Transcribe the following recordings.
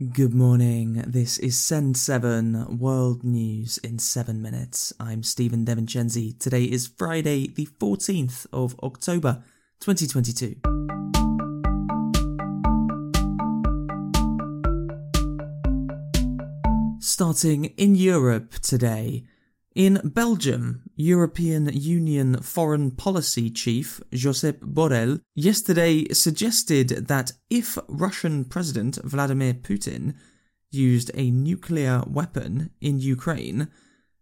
Good morning. This is Send 7 World News in 7 minutes. I'm Stephen Devincenzi. Today is Friday, the 14th of October, 2022. Starting in Europe today, in Belgium, European Union Foreign Policy Chief Josep Borrell yesterday suggested that if Russian President Vladimir Putin used a nuclear weapon in Ukraine,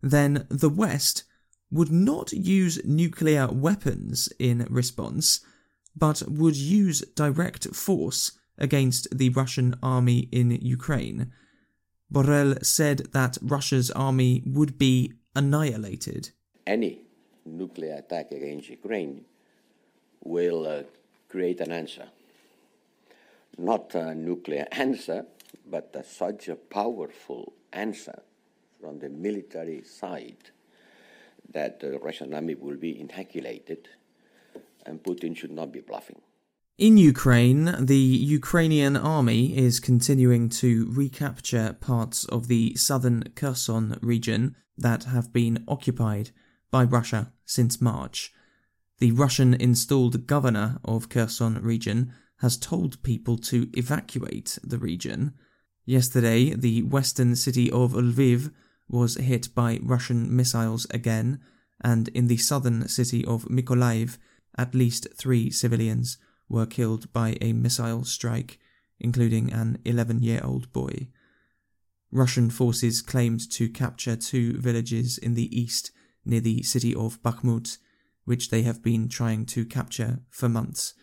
then the West would not use nuclear weapons in response, but would use direct force against the Russian army in Ukraine. Borrell said that Russia's army would be annihilated. Any nuclear attack against Ukraine will uh, create an answer. Not a nuclear answer, but a, such a powerful answer from the military side that the Russian army will be annihilated and Putin should not be bluffing. In Ukraine, the Ukrainian army is continuing to recapture parts of the southern Kherson region that have been occupied by Russia since March. The Russian installed governor of Kherson region has told people to evacuate the region. Yesterday, the western city of Lviv was hit by Russian missiles again, and in the southern city of Mykolaiv, at least three civilians were killed by a missile strike, including an 11 year old boy. Russian forces claimed to capture two villages in the east near the city of Bakhmut, which they have been trying to capture for months.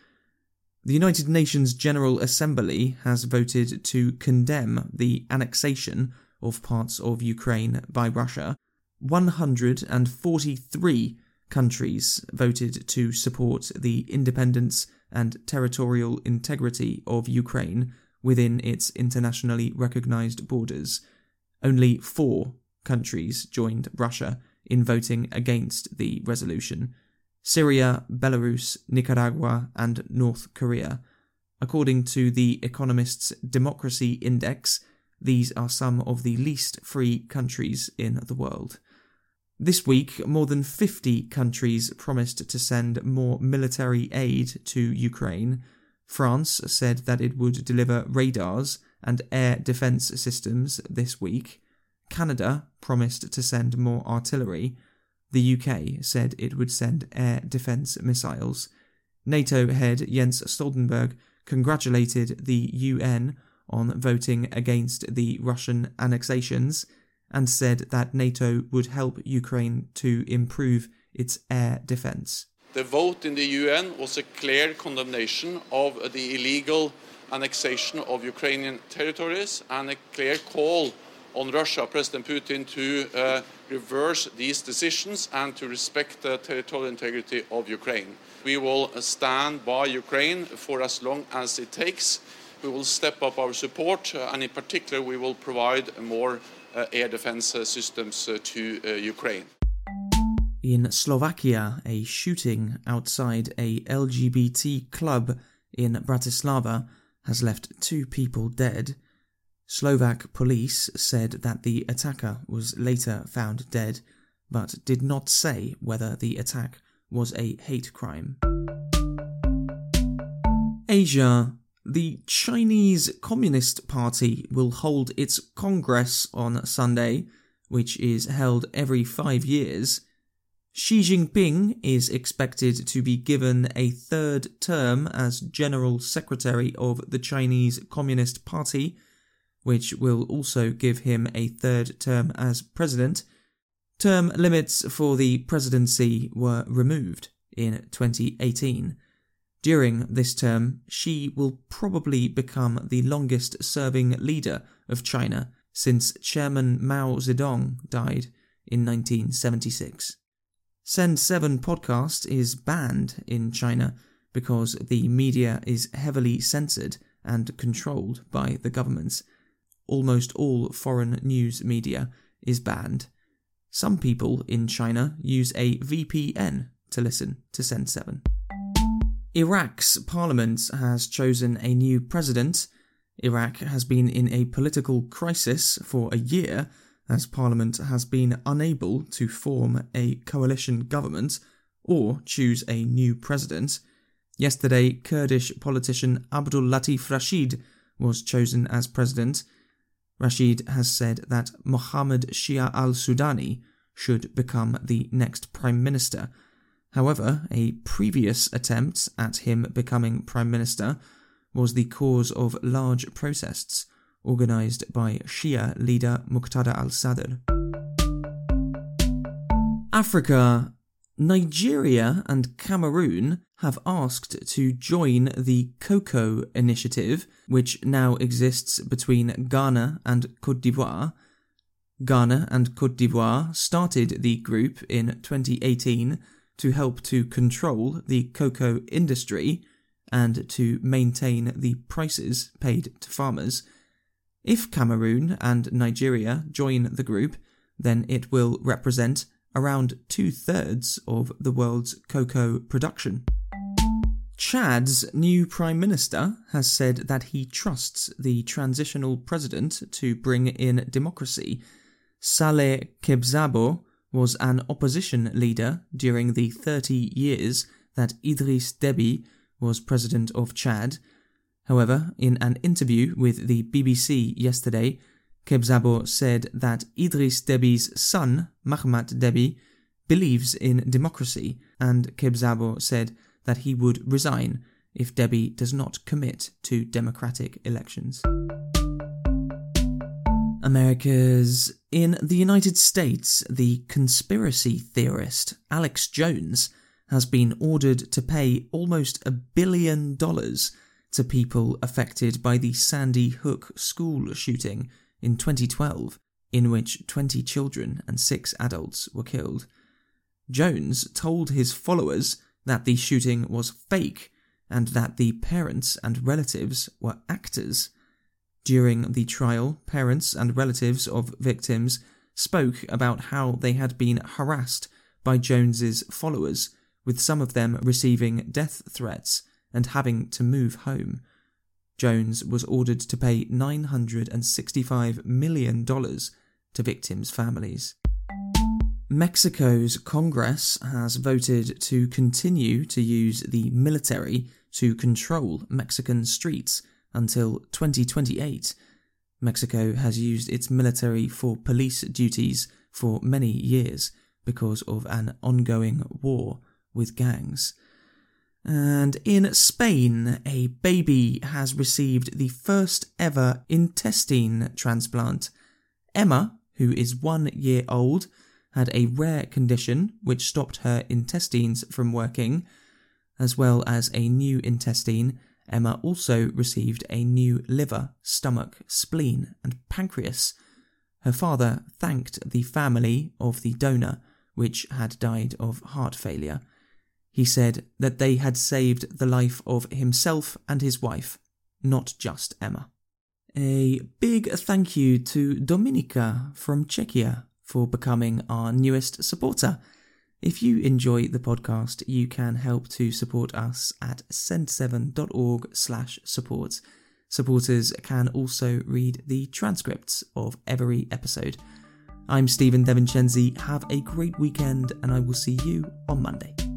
The United Nations General Assembly has voted to condemn the annexation of parts of Ukraine by Russia. 143 countries voted to support the independence and territorial integrity of Ukraine within its internationally recognized borders. Only four countries joined Russia in voting against the resolution Syria, Belarus, Nicaragua, and North Korea. According to the Economist's Democracy Index, these are some of the least free countries in the world. This week, more than 50 countries promised to send more military aid to Ukraine. France said that it would deliver radars and air defense systems this week. Canada promised to send more artillery. The UK said it would send air defense missiles. NATO head Jens Stoltenberg congratulated the UN on voting against the Russian annexations and said that NATO would help Ukraine to improve its air defense. The vote in the UN was a clear condemnation of the illegal annexation of Ukrainian territories and a clear call on Russia, President Putin, to uh, reverse these decisions and to respect the territorial integrity of Ukraine. We will stand by Ukraine for as long as it takes. We will step up our support, uh, and in particular, we will provide more uh, air defense uh, systems uh, to Ukraine. In Slovakia, a shooting outside a LGBT club in Bratislava has left two people dead. Slovak police said that the attacker was later found dead, but did not say whether the attack was a hate crime. Asia the Chinese Communist Party will hold its Congress on Sunday, which is held every five years. Xi Jinping is expected to be given a third term as General Secretary of the Chinese Communist Party, which will also give him a third term as president. Term limits for the presidency were removed in 2018. During this term, Xi will probably become the longest serving leader of China since Chairman Mao Zedong died in 1976. Send 7 podcast is banned in China because the media is heavily censored and controlled by the governments. Almost all foreign news media is banned. Some people in China use a VPN to listen to Send 7. Iraq's parliament has chosen a new president. Iraq has been in a political crisis for a year as Parliament has been unable to form a coalition government or choose a new president. Yesterday, Kurdish politician Abdul Latif Rashid was chosen as president. Rashid has said that Mohammed Shia al Sudani should become the next prime minister. However, a previous attempt at him becoming prime minister was the cause of large protests organised by Shia leader Muqtada al Sadr. Africa Nigeria and Cameroon have asked to join the Cocoa Initiative, which now exists between Ghana and Cote d'Ivoire. Ghana and Cote d'Ivoire started the group in 2018 to help to control the cocoa industry and to maintain the prices paid to farmers. If Cameroon and Nigeria join the group, then it will represent around two thirds of the world's cocoa production. Chad's new Prime Minister has said that he trusts the transitional president to bring in democracy. Saleh Kebzabo was an opposition leader during the 30 years that Idris Deby was president of Chad. However, in an interview with the BBC yesterday, Kebzabo said that Idris Deby's son, Mahamat Deby, believes in democracy, and Kebzabo said that he would resign if Deby does not commit to democratic elections. America's. In the United States, the conspiracy theorist Alex Jones has been ordered to pay almost a billion dollars to people affected by the Sandy Hook school shooting in 2012, in which 20 children and 6 adults were killed. Jones told his followers that the shooting was fake and that the parents and relatives were actors. During the trial, parents and relatives of victims spoke about how they had been harassed by Jones's followers, with some of them receiving death threats and having to move home. Jones was ordered to pay $965 million to victims' families. Mexico's Congress has voted to continue to use the military to control Mexican streets until 2028. Mexico has used its military for police duties for many years because of an ongoing war with gangs. And in Spain, a baby has received the first ever intestine transplant. Emma, who is one year old, had a rare condition which stopped her intestines from working. As well as a new intestine, Emma also received a new liver, stomach, spleen, and pancreas. Her father thanked the family of the donor, which had died of heart failure he said that they had saved the life of himself and his wife, not just Emma. A big thank you to Dominika from Czechia for becoming our newest supporter. If you enjoy the podcast, you can help to support us at send7.org slash support. Supporters can also read the transcripts of every episode. I'm Stephen DeVincenzi. Have a great weekend, and I will see you on Monday.